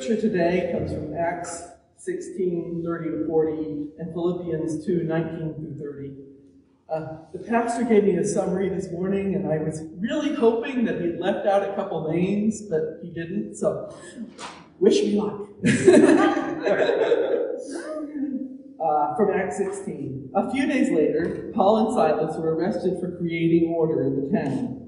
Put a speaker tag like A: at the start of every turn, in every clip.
A: scripture today comes from Acts 16, 30 to 40, and Philippians 2, 19 through 30. Uh, the pastor gave me a summary this morning, and I was really hoping that he'd left out a couple names, but he didn't, so wish me luck. uh, from Acts 16. A few days later, Paul and Silas were arrested for creating order in the town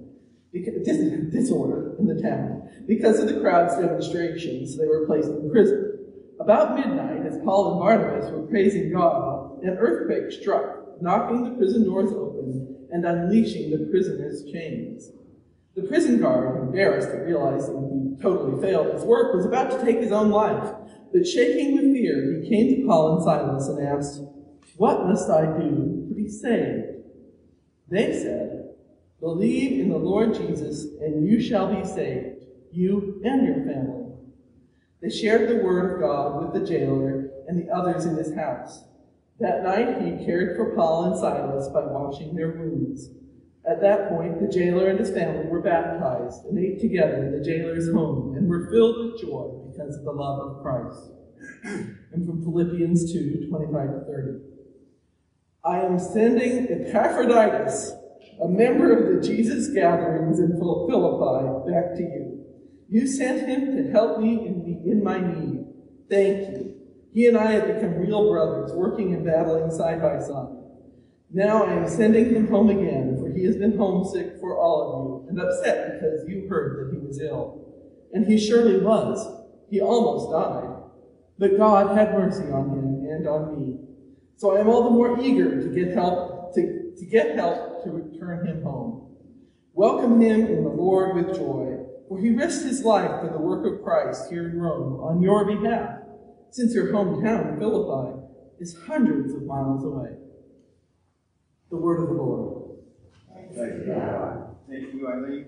A: because, disorder in the town. Because of the crowd's demonstrations, they were placed in prison. About midnight, as Paul and Barnabas were praising God, an earthquake struck, knocking the prison doors open and unleashing the prisoners' chains. The prison guard, embarrassed at realizing he totally failed his work, was about to take his own life. But shaking with fear, he came to Paul and Silas and asked, What must I do to be saved? They said, Believe in the Lord Jesus, and you shall be saved, you and your family. They shared the word of God with the jailer and the others in his house. That night he cared for Paul and Silas by washing their wounds. At that point, the jailer and his family were baptized and ate together in the jailer's home and were filled with joy because of the love of Christ. And from Philippians 2 25 to 30. I am sending Epaphroditus a member of the Jesus gatherings in Philippi, back to you. You sent him to help me in, the, in my need. Thank you. He and I have become real brothers, working and battling side by side. Now I am sending him home again, for he has been homesick for all of you and upset because you heard that he was ill. And he surely was. He almost died. But God had mercy on him and on me. So I am all the more eager to get help to, to get help to return him home. Welcome him in the Lord with joy, for he risked his life for the work of Christ here in Rome on your behalf, since your hometown, Philippi, is hundreds of miles away. The word of the Lord.
B: Thank you, Thank you Eileen.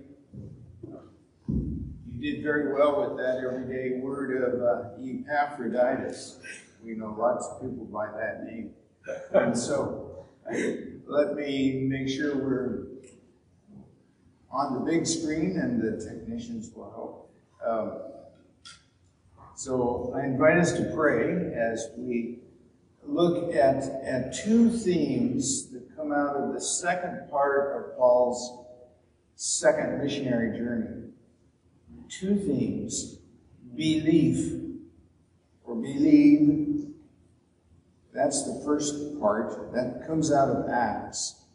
B: You did very well with that everyday word of uh, Epaphroditus. We know lots of people by that name. And so, let me make sure we're on the big screen and the technicians will help. Um, so I invite us to pray as we look at, at two themes that come out of the second part of Paul's second missionary journey. Two themes belief or believe that's the first part that comes out of Acts.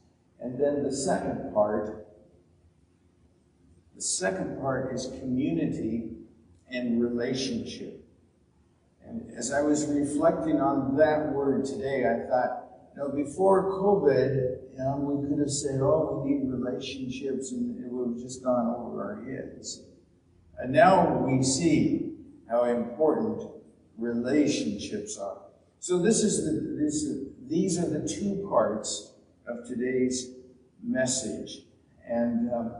B: And then the second part, the second part is community and relationship. And as I was reflecting on that word today, I thought, you know, before COVID, you know, we could have said, oh, we need relationships, and it would have just gone over our heads. And now we see how important relationships are. So this is the, this, these are the two parts of today's message. And um,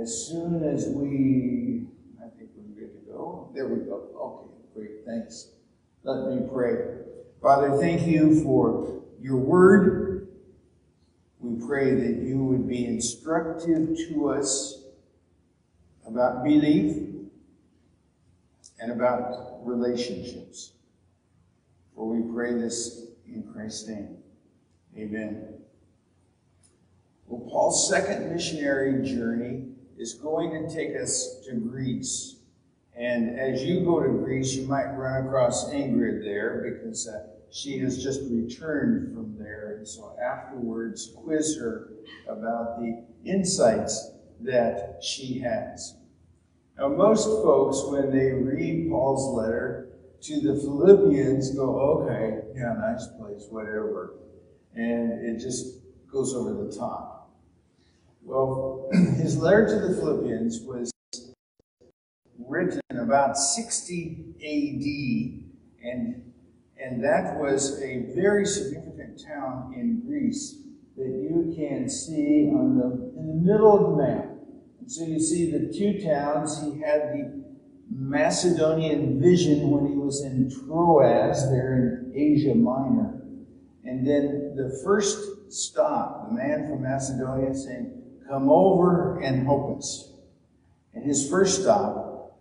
B: as soon as we, I think we're good to go. There we go. Okay, great. Thanks. Let me pray. Father, thank you for your word. We pray that you would be instructive to us about belief and about relationships. For we pray this in Christ's name. Amen. Well, Paul's second missionary journey is going to take us to Greece. And as you go to Greece, you might run across Ingrid there because uh, she has just returned from there, and so afterwards quiz her about the insights that she has. Now, most folks, when they read Paul's letter to the Philippians, go, okay, yeah, nice place, whatever. And it just goes over the top. Well, his letter to the Philippians was written about 60 AD, and, and that was a very significant town in Greece that you can see on the, in the middle of the map. And so you see the two towns. He had the Macedonian vision when he was in Troas, there in Asia Minor. And then the first stop, the man from Macedonia saying, Come over and help us. And his first stop,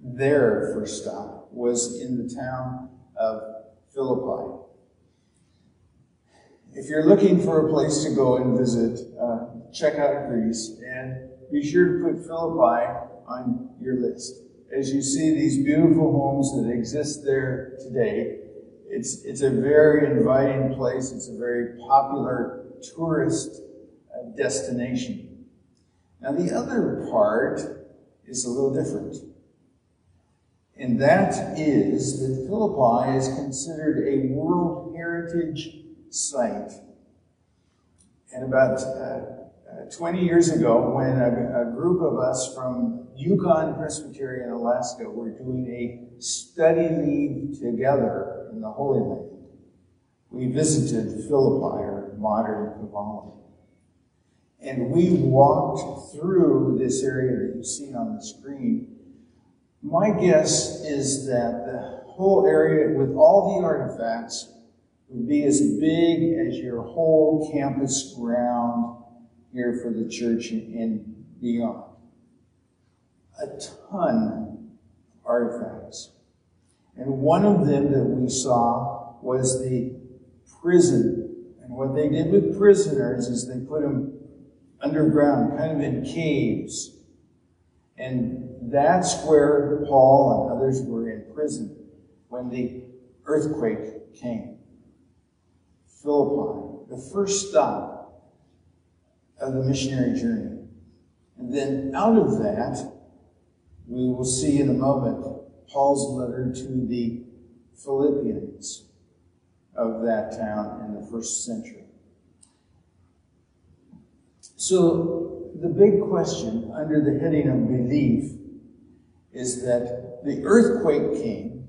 B: their first stop, was in the town of Philippi. If you're looking for a place to go and visit, uh, check out Greece and be sure to put Philippi on your list. As you see these beautiful homes that exist there today, it's, it's a very inviting place. It's a very popular tourist uh, destination. Now, the other part is a little different. And that is that Philippi is considered a World Heritage Site. And about uh, 20 years ago, when a, a, group of us from Yukon Presbyterian, Alaska, were doing a study leave together in the Holy Land, we visited Philippi, or modern Kavala. And we walked through this area that you see on the screen. My guess is that the whole area, with all the artifacts, would be as big as your whole campus ground here for the church and beyond. A ton of artifacts. And one of them that we saw was the prison. And what they did with prisoners is they put them underground, kind of in caves. And that's where Paul and others were in prison when the earthquake came. Philippi, the first stop of the missionary journey. And then out of that, we will see in a moment Paul's letter to the Philippians of that town in the first century. So, the big question under the heading of belief is that the earthquake came.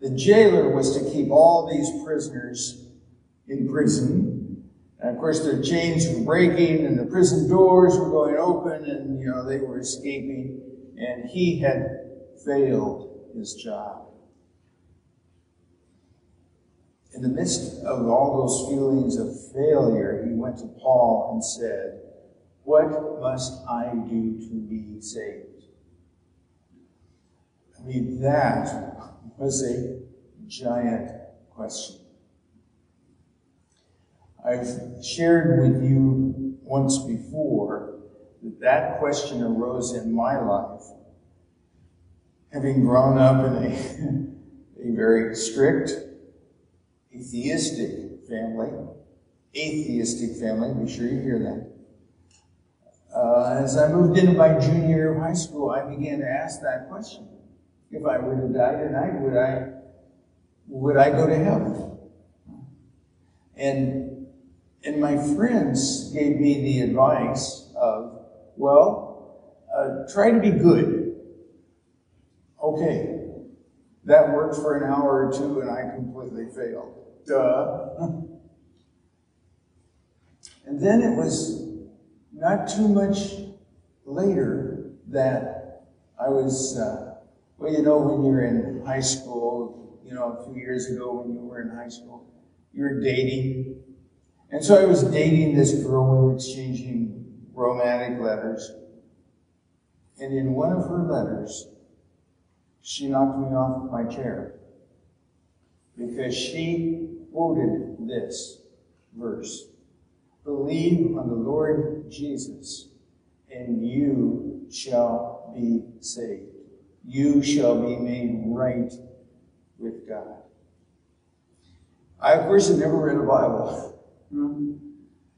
B: The jailer was to keep all these prisoners in prison and of course, their chains were breaking and the prison doors were going open and, you know, they were escaping. And he had failed his job. In the midst of all those feelings of failure, he went to Paul and said, What must I do to be saved? I mean, that was a giant question. I've shared with you once before that that question arose in my life. Having grown up in a, a very strict, atheistic family, atheistic family, be sure you hear that. Uh, as I moved into my junior year of high school, I began to ask that question. If I were to die tonight, would I, would I go to heaven? And and my friends gave me the advice of, well, uh, try to be good. Okay, that worked for an hour or two and I completely failed. Duh. and then it was not too much later that I was, uh, well, you know, when you're in high school, you know, a few years ago when you were in high school, you were dating and so I was dating this girl, we were exchanging romantic letters. And in one of her letters, she knocked me off my chair because she quoted this verse Believe on the Lord Jesus, and you shall be saved. You shall be made right with God. I, of course, had never read a Bible. Mm-hmm.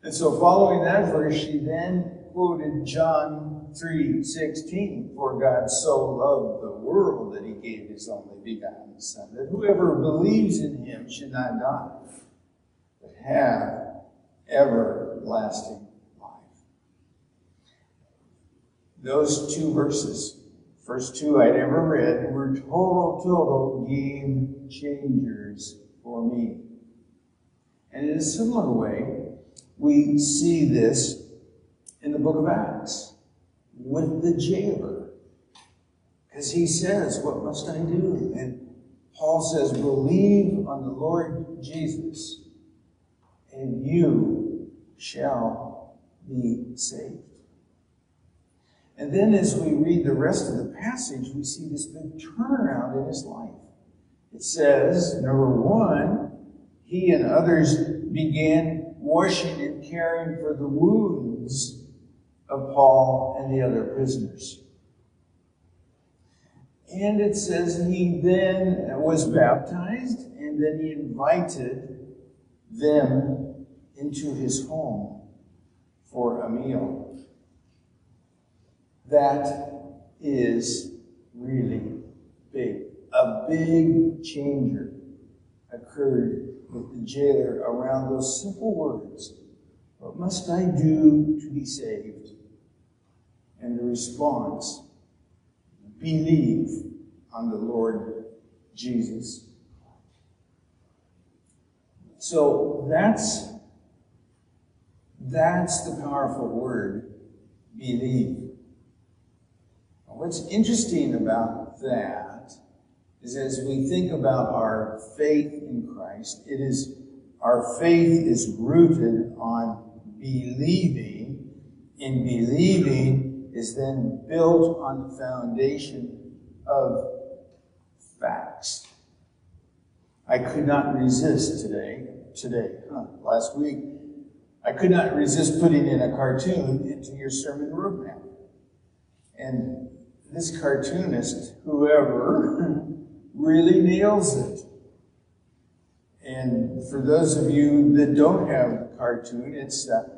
B: And so following that verse, she then quoted John 3, 16, For God so loved the world that he gave his only begotten Son, that whoever believes in him should not die, but have everlasting life. Those two verses, first two I'd ever read, were total, total game changers for me. And in a similar way, we see this in the book of Acts with the jailer. Because he says, What must I do? And Paul says, Believe on the Lord Jesus, and you shall be saved. And then as we read the rest of the passage, we see this big turnaround in his life. It says, number one, he and others began washing and caring for the wounds of Paul and the other prisoners. And it says he then was baptized and then he invited them into his home for a meal. That is really big. A big changer occurred with the jailer around those simple words What must I do to be saved? And the response believe on the Lord Jesus. So that's that's the powerful word, believe. What's interesting about that is as we think about our faith in Christ, it is our faith is rooted on believing. In believing is then built on the foundation of facts. I could not resist today, today, huh, last week, I could not resist putting in a cartoon into your sermon roadmap. And this cartoonist, whoever, really nails it. And for those of you that don't have the cartoon, it's, uh,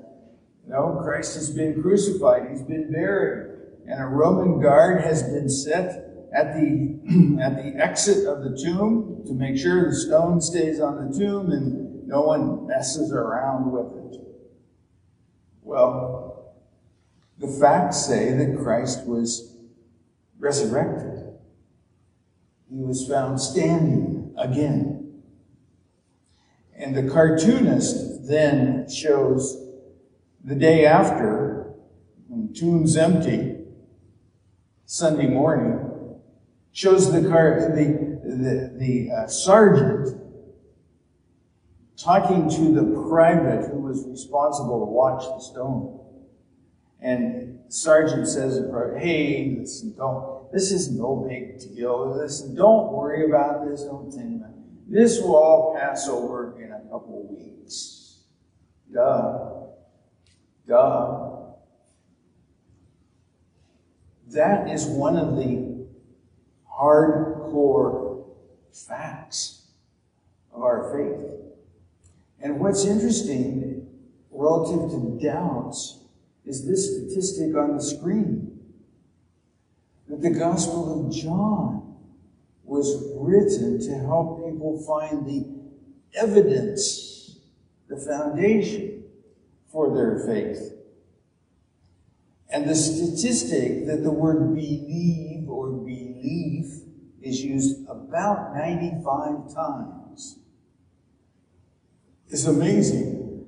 B: know, Christ has been crucified, he's been buried, and a Roman guard has been set at the, at the exit of the tomb to make sure the stone stays on the tomb and no one messes around with it. Well, the facts say that Christ was resurrected. He was found standing again. And the cartoonist then shows the day after, when the tomb's empty, Sunday morning, shows the car, the, the, the uh, sergeant talking to the private who was responsible to watch the stone. And sergeant says, hey, listen, don't, this is no big deal. Listen, don't worry about this. Don't think about it. This will all pass over in a couple weeks. Duh. Duh. That is one of the hardcore facts of our faith. And what's interesting relative to doubts is this statistic on the screen that the Gospel of John was written to help people find the evidence, the foundation for their faith. And the statistic that the word believe or belief is used about 95 times is amazing.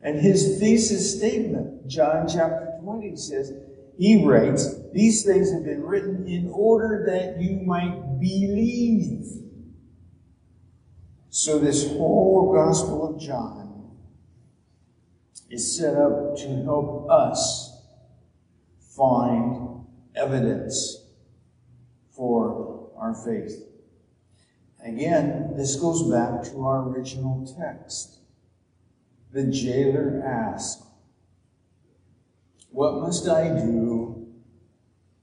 B: And his thesis statement, John chapter 20, says, he writes, These things have been written in order that you might believe. So, this whole Gospel of John is set up to help us find evidence for our faith. Again, this goes back to our original text. The jailer asked, What must I do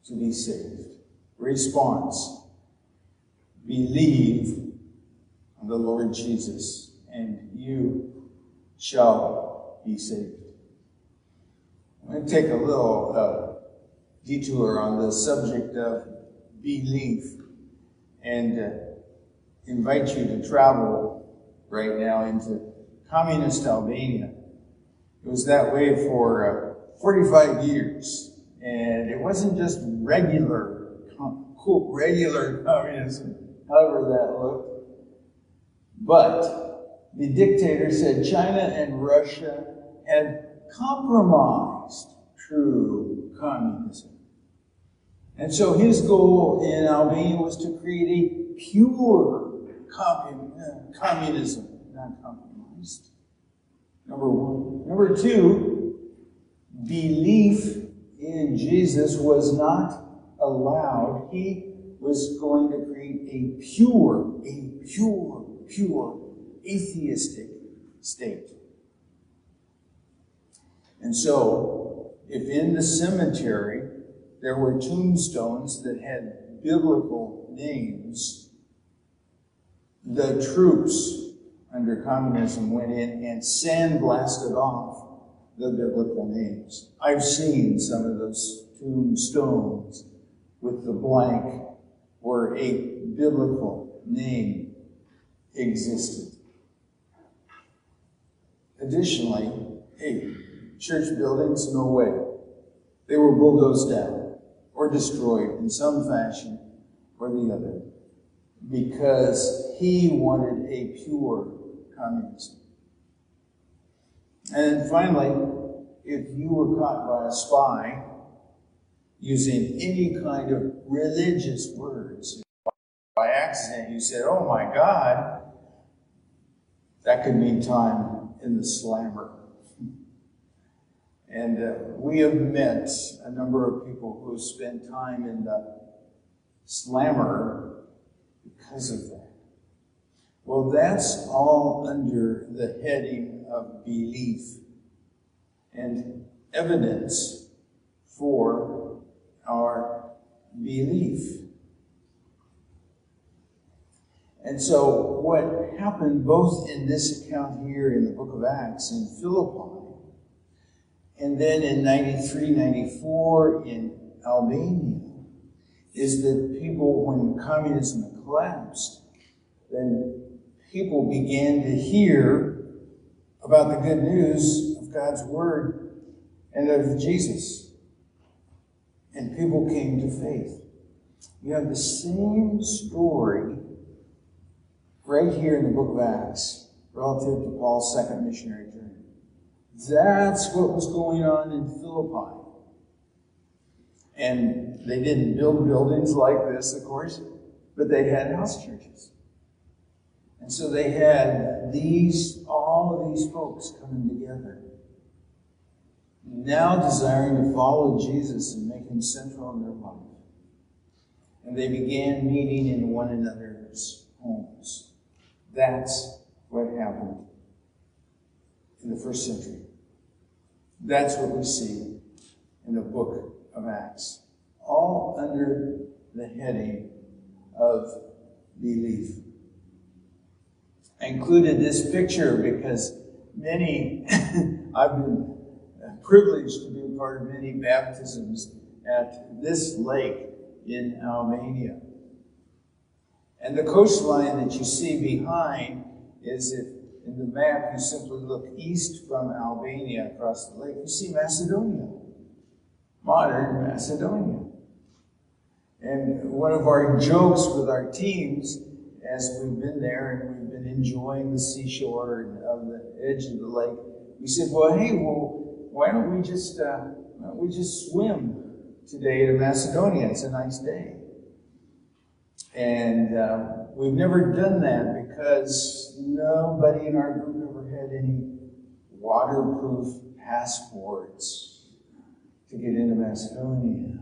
B: to be saved? Response Believe on the Lord Jesus, and you shall be saved. I'm going to take a little uh, detour on the subject of belief and uh, invite you to travel right now into communist Albania. It was that way for uh, 45 years, and it wasn't just regular, cool, regular communism, however that looked. But the dictator said China and Russia had compromised true communism. And so his goal in Albania was to create a pure uh, communism, not compromised. Number one. Number two, belief in Jesus was not allowed. He was going to create a pure, a pure, pure atheistic state. And so, if in the cemetery there were tombstones that had biblical names, the troops under communism went in and sandblasted off the biblical names. I've seen some of those tombstones with the blank where a biblical name existed. Additionally, hey, church buildings, no way. They were bulldozed down or destroyed in some fashion or the other because he wanted a pure communism. And finally, if you were caught by a spy using any kind of religious words by accident, you said, Oh my God, that could mean time in the slammer. And uh, we have met a number of people who have spent time in the slammer because of that. Well, that's all under the heading of belief and evidence for our belief. And so, what happened both in this account here in the book of Acts in Philippi, and then in 93 94 in Albania, is that people, when communism collapsed, then people began to hear about the good news of God's Word and of Jesus. And people came to faith. You have the same story right here in the book of Acts relative to Paul's second missionary journey. That's what was going on in Philippi. And they didn't build buildings like this, of course, but they had house churches. And so they had these, all of these folks coming together, now desiring to follow Jesus and make him central in their life. And they began meeting in one another's homes. That's what happened in the first century. That's what we see in the book of Acts. All under the heading of belief. I included this picture because many, I've been privileged to be part of many baptisms at this lake in Albania. And the coastline that you see behind is if in the map you simply look east from Albania across the lake, you see Macedonia, modern Macedonia. And one of our jokes with our teams as we've been there and we've been enjoying the seashore and of the edge of the lake, we said, well, hey, well, why don't we just, uh, we just swim today to Macedonia? It's a nice day. And uh, we've never done that because nobody in our group ever had any waterproof passports to get into Macedonia.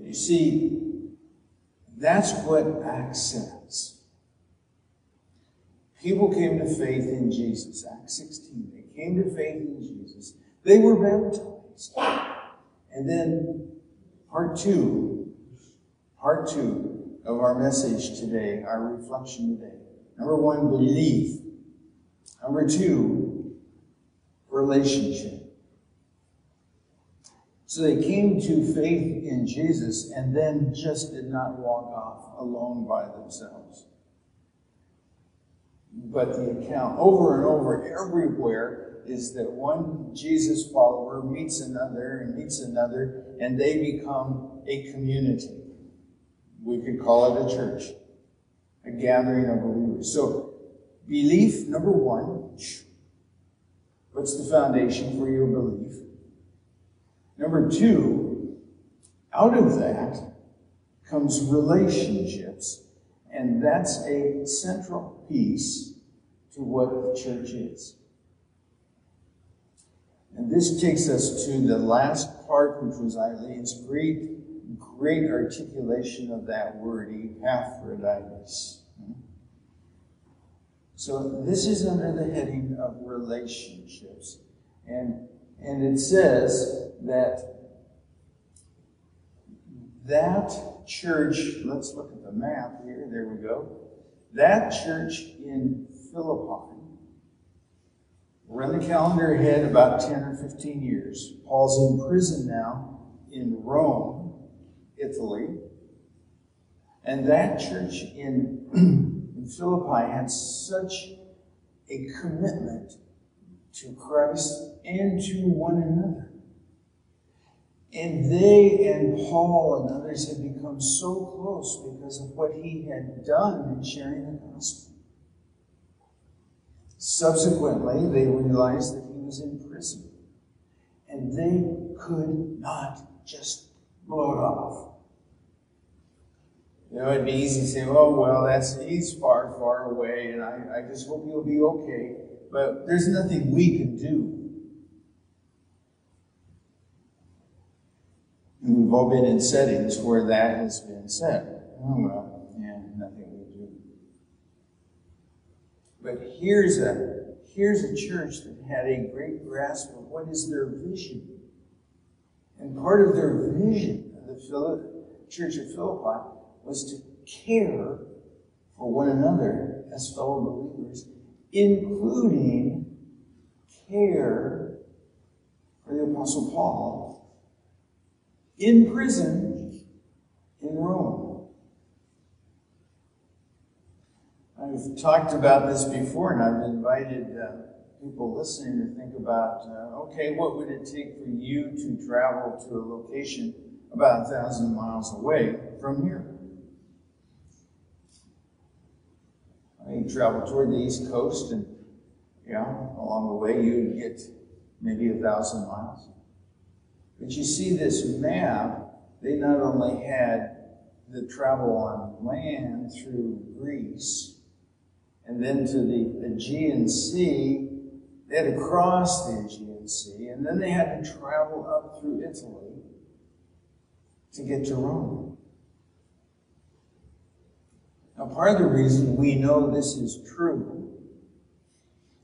B: You see, that's what Acts says. People came to faith in Jesus. Acts 16. They came to faith in Jesus. They were baptized. And then part two, part two of our message today, our reflection today. Number one, belief. Number two, relationship. So they came to faith in Jesus and then just did not walk off alone by themselves. But the account over and over everywhere is that one Jesus follower meets another and meets another, and they become a community. We could call it a church, a gathering of believers. So, belief, number one, what's the foundation for your belief? Number two, out of that comes relationships. And that's a central piece to what the church is. And this takes us to the last part, which was Eileen's great, great articulation of that word, Epaphroditus. So this is under the heading of relationships. And, and it says that that church, let's look at the map here, there we go. That church in Philippi, run the calendar ahead about 10 or 15 years. Paul's in prison now in Rome, Italy. And that church in, in Philippi had such a commitment to Christ and to one another and they and Paul and others had become so close because of what he had done in sharing the gospel. Subsequently, they realized that he was in prison. And they could not just blow it off. You know, it'd be easy to say, oh, well, that's he's far, far away, and I, I just hope he'll be okay. But there's nothing we can do And we've all been in settings where that has been said. Oh, well, yeah, nothing we do. But here's a, here's a church that had a great grasp of what is their vision. And part of their vision of the Church of Philippi was to care for one another as fellow believers, including care for the Apostle Paul in prison in Rome. I've talked about this before, and I've invited uh, people listening to think about uh, okay, what would it take for you to travel to a location about a thousand miles away from here? You travel toward the East Coast, and yeah, along the way you'd get maybe a thousand miles. But you see this map, they not only had the travel on land through Greece and then to the Aegean Sea, they had to cross the Aegean Sea, and then they had to travel up through Italy to get to Rome. Now, part of the reason we know this is true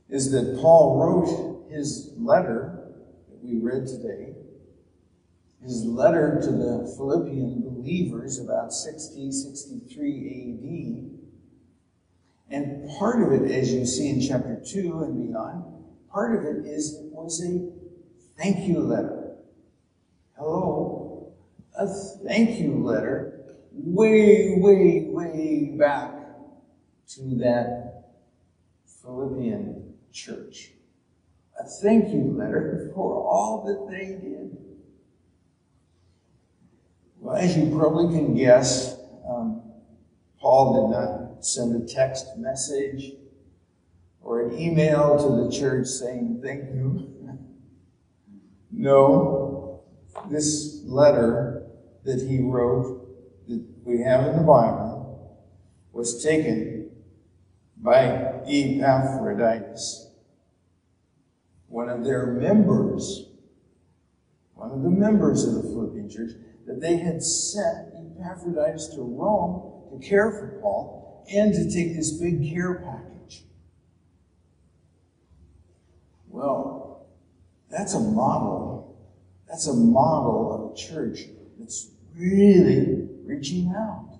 B: is that Paul wrote his letter that we read today his letter to the Philippian believers about 60, 63 AD. And part of it, as you see in chapter 2 and beyond, part of it is was a thank you letter. Hello? A thank you letter way, way, way back to that Philippian church. A thank you letter for all that they did. Well, as you probably can guess, um, Paul did not send a text message or an email to the church saying thank you. no, this letter that he wrote that we have in the Bible was taken by Epaphroditus, one of their members, one of the members of the Philippian church that they had sent Epaphroditus to Rome to care for Paul and to take this big care package. Well, that's a model. That's a model of a church that's really reaching out.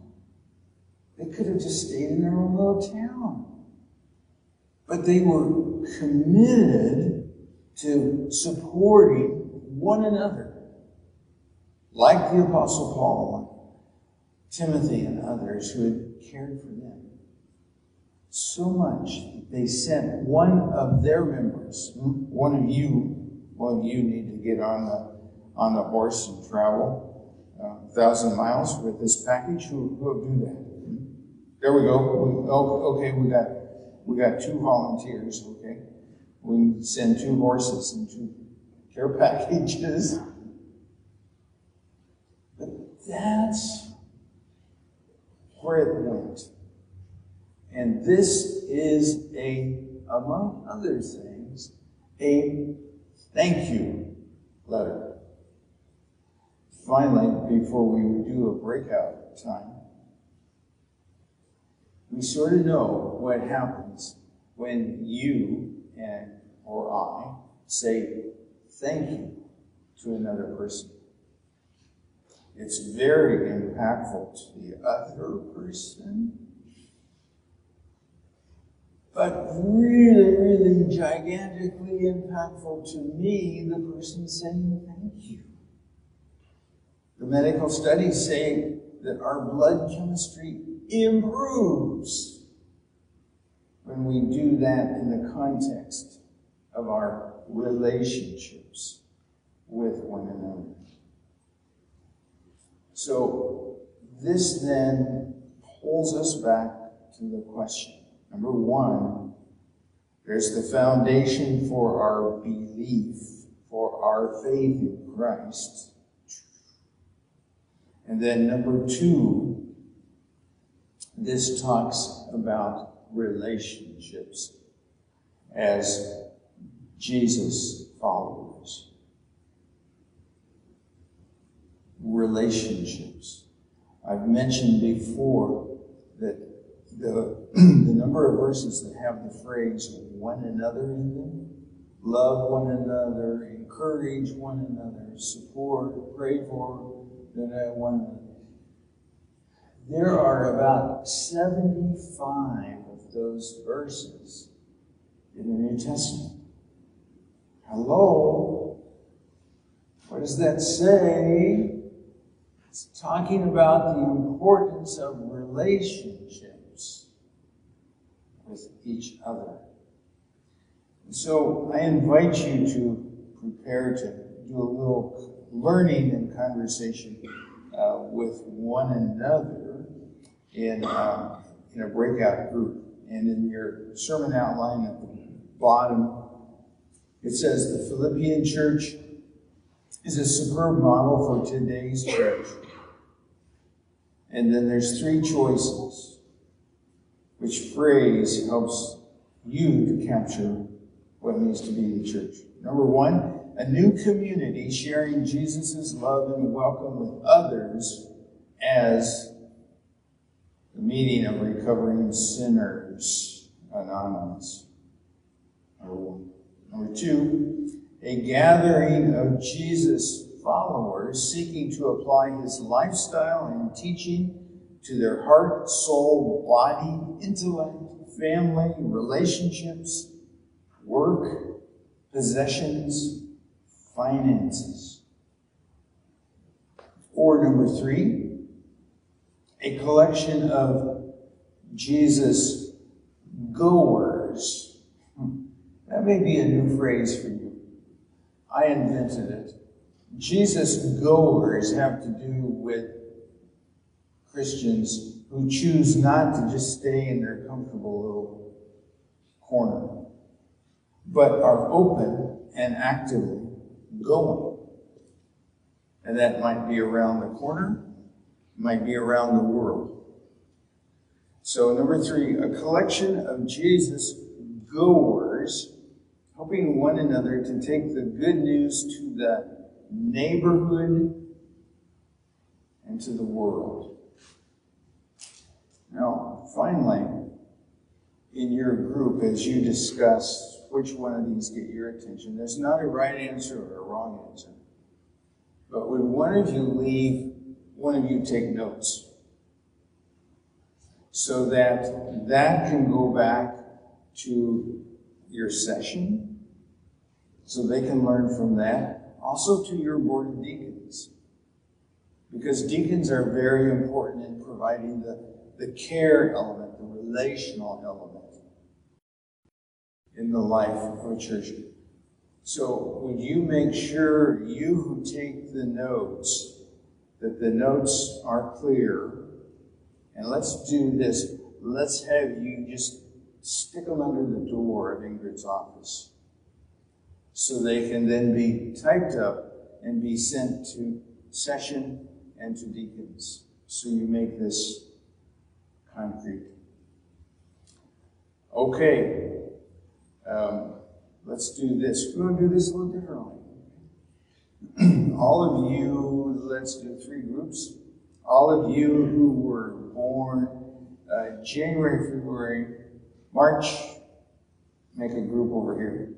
B: They could have just stayed in their own little town. But they were committed to supporting one another, like the Apostle Paul, Timothy, and others who had cared for them. So much that they sent one of their members, one of you, one of you need to get on the on the horse and travel uh, a thousand miles with this package. Who will do that? There we go. We, oh, okay, we got we got two volunteers. Okay, we send two horses and two care packages. That's where it went. And this is a, among other things, a thank you letter. Finally, before we do a breakout time, we sort of know what happens when you and or I say thank you to another person. It's very impactful to the other person, but really, really gigantically impactful to me, the person saying thank you. The medical studies say that our blood chemistry improves when we do that in the context of our relationships with one another. So, this then pulls us back to the question. Number one, there's the foundation for our belief, for our faith in Christ. And then number two, this talks about relationships as Jesus followers. Relationships. I've mentioned before that the, the number of verses that have the phrase one another in them, love one another, encourage one another, support, pray for one another. There are about 75 of those verses in the New Testament. Hello? What does that say? It's talking about the importance of relationships with each other. So I invite you to prepare to do a little learning and conversation uh, with one another in, um, in a breakout group. And in your sermon outline at the bottom, it says the Philippian church is a superb model for today's church. And then there's three choices, which phrase helps you to capture what it means to be in the church. Number one, a new community sharing Jesus' love and welcome with others as the meeting of recovering sinners anonymous. Number one. Number two, a gathering of Jesus followers seeking to apply his lifestyle and teaching to their heart, soul, body, intellect, family, relationships, work, possessions, finances. Or number three, a collection of Jesus goers. Hmm. That may be a new phrase for you. I invented it. Jesus goers have to do with Christians who choose not to just stay in their comfortable little corner, but are open and actively going. And that might be around the corner, might be around the world. So, number three, a collection of Jesus goers helping one another to take the good news to the neighborhood and to the world. Now, finally, in your group, as you discuss which one of these get your attention. There's not a right answer or a wrong answer. But would one of you leave, one of you take notes? so that that can go back to your session, so they can learn from that. Also to your board of deacons. Because deacons are very important in providing the, the care element, the relational element in the life of a church. So would you make sure you who take the notes, that the notes are clear? And let's do this. Let's have you just stick them under the door of Ingrid's office so they can then be typed up and be sent to session and to deacons. So you make this concrete. Okay, um, let's do this. We're going to do this a little differently. All of you, let's do three groups. All of you who were born uh, January, February, March, make a group over here.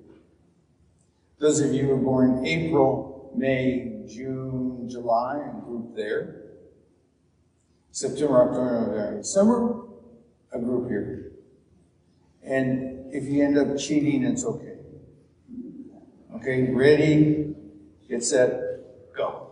B: Those of you who were born April, May, June, July, a group there. September, October, November, December, a group here. And if you end up cheating, it's okay. Okay, ready, get set, go.